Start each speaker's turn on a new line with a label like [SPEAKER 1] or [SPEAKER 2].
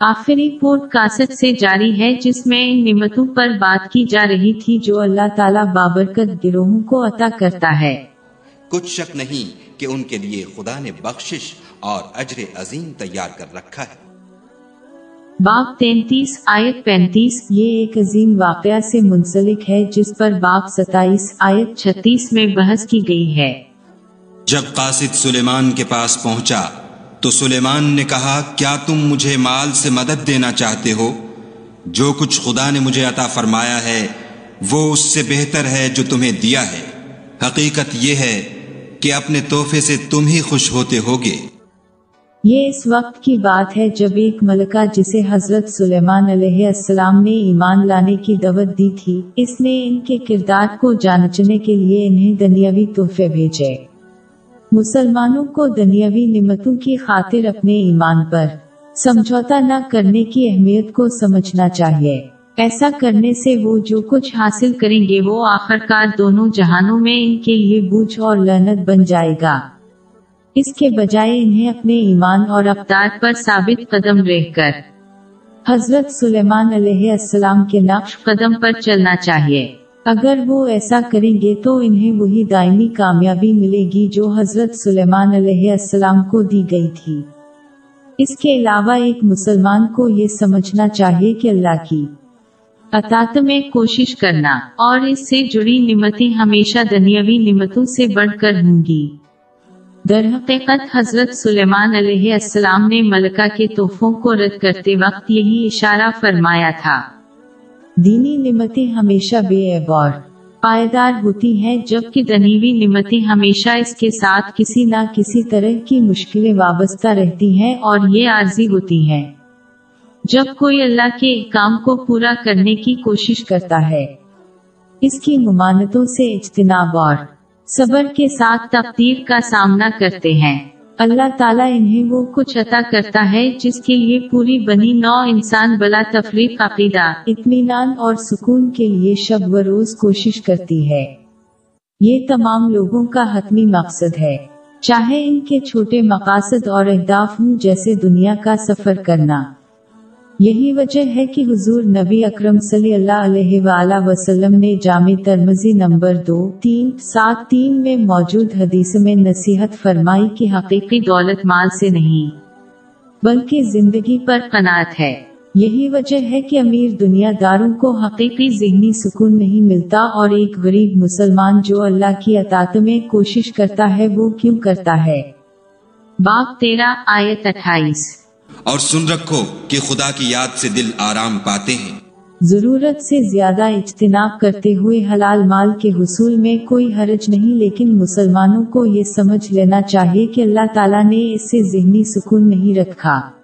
[SPEAKER 1] آخری pod cost سے جاری ہے جس میں ان نعمتوں پر بات کی جا رہی تھی جو اللہ تعالیٰ بابرکت گروہوں کو عطا کرتا ہے۔
[SPEAKER 2] کچھ شک نہیں کہ ان کے لیے خدا نے بخشش اور اجر عظیم تیار کر رکھا ہے۔
[SPEAKER 1] باب تینتیس آیت پینتیس یہ ایک عظیم واقعہ سے منسلک ہے جس پر باب ستائیس آیت چھتیس میں بحث کی گئی ہے۔
[SPEAKER 2] جب قاصد سلیمان کے پاس پہنچا تو سلیمان نے کہا، کیا تم مجھے مال سے مدد دینا چاہتے ہو؟ جو کچھ خدا نے مجھے عطا فرمایا ہے، وہ اس سے بہتر ہے جو تمہیں دیا ہے۔ حقیقت یہ ہے کہ اپنے تحفے سے تم ہی خوش ہوتے ہوگے۔
[SPEAKER 1] یہ اس وقت کی بات ہے جب ایک ملکہ جسے حضرت سلیمان علیہ السلام نے ایمان لانے کی دعوت دی تھی، اس نے ان کے کردار کو جانچنے کے لیے انہیں دنیاوی تحفے بھیجے۔ مسلمانوں کو دنیاوی نعمتوں کی خاطر اپنے ایمان پر سمجھوتا نہ کرنے کی اہمیت کو سمجھنا چاہیے۔ ایسا کرنے سے وہ جو کچھ حاصل کریں گے وہ آخر کار دونوں جہانوں میں ان کے لیے بوجھ اور لنت بن جائے گا۔ اس کے بجائے انہیں اپنے ایمان اور افطار پر ثابت قدم رہ کر حضرت سلیمان علیہ السلام کے نقش قدم پر چلنا چاہیے۔ اگر وہ ایسا کریں گے تو انہیں وہی دائمی کامیابی ملے گی جو حضرت سلیمان علیہ السلام کو دی گئی تھی۔ اس کے علاوہ ایک مسلمان کو یہ سمجھنا چاہیے کہ اللہ کی اطاعت میں کوشش کرنا اور اس سے جڑی نعمتیں ہمیشہ دنیاوی نعمتوں سے بڑھ کر ہوں گی۔ درحقیقت حضرت سلیمان علیہ السلام نے ملکہ کے تحفوں کو رد کرتے وقت یہی اشارہ فرمایا تھا۔ دینی نعمتیں ہمیشہ بے اور پائیدار ہوتی ہیں، جبکہ دنیوی نعمتیں ہمیشہ اس کے ساتھ کسی نہ کسی طرح کی مشکلیں وابستہ رہتی ہیں اور یہ عارضی ہوتی ہیں۔ جب کوئی اللہ کے کام کو پورا کرنے کی کوشش کرتا ہے، اس کی ممانتوں سے اجتناب اور صبر کے ساتھ تقدیر کا سامنا کرتے ہیں۔ اللہ تعالیٰ انہیں وہ کچھ عطا کرتا ہے جس کے لیے پوری بنی نو انسان بلا تفریق عقیدہ، اطمینان اور سکون کے لیے شب و روز کوشش کرتی ہے۔ یہ تمام لوگوں کا حتمی مقصد ہے۔ چاہے ان کے چھوٹے مقاصد اور اہداف ہوں جیسے دنیا کا سفر کرنا۔ یہی وجہ ہے کہ حضور نبی اکرم صلی اللہ علیہ وآلہ وسلم نے جامع ترمزی نمبر دو، تین، سات، تین میں موجود حدیث میں نصیحت فرمائی کی حقیقی دولت مال سے نہیں، بلکہ زندگی پر قناعت ہے۔ یہی وجہ ہے کہ امیر دنیا داروں کو حقیقی ذہنی سکون نہیں ملتا اور ایک غریب مسلمان جو اللہ کی اطاعت میں کوشش کرتا ہے وہ کیوں کرتا ہے؟ باپ تیرہ، آیت اٹھائیس۔
[SPEAKER 2] اور سن رکھو کہ خدا کی یاد سے دل آرام پاتے ہیں۔
[SPEAKER 1] ضرورت سے زیادہ اجتناب کرتے ہوئے حلال مال کے حصول میں کوئی حرج نہیں، لیکن مسلمانوں کو یہ سمجھ لینا چاہیے کہ اللہ تعالیٰ نے اس سے ذہنی سکون نہیں رکھا۔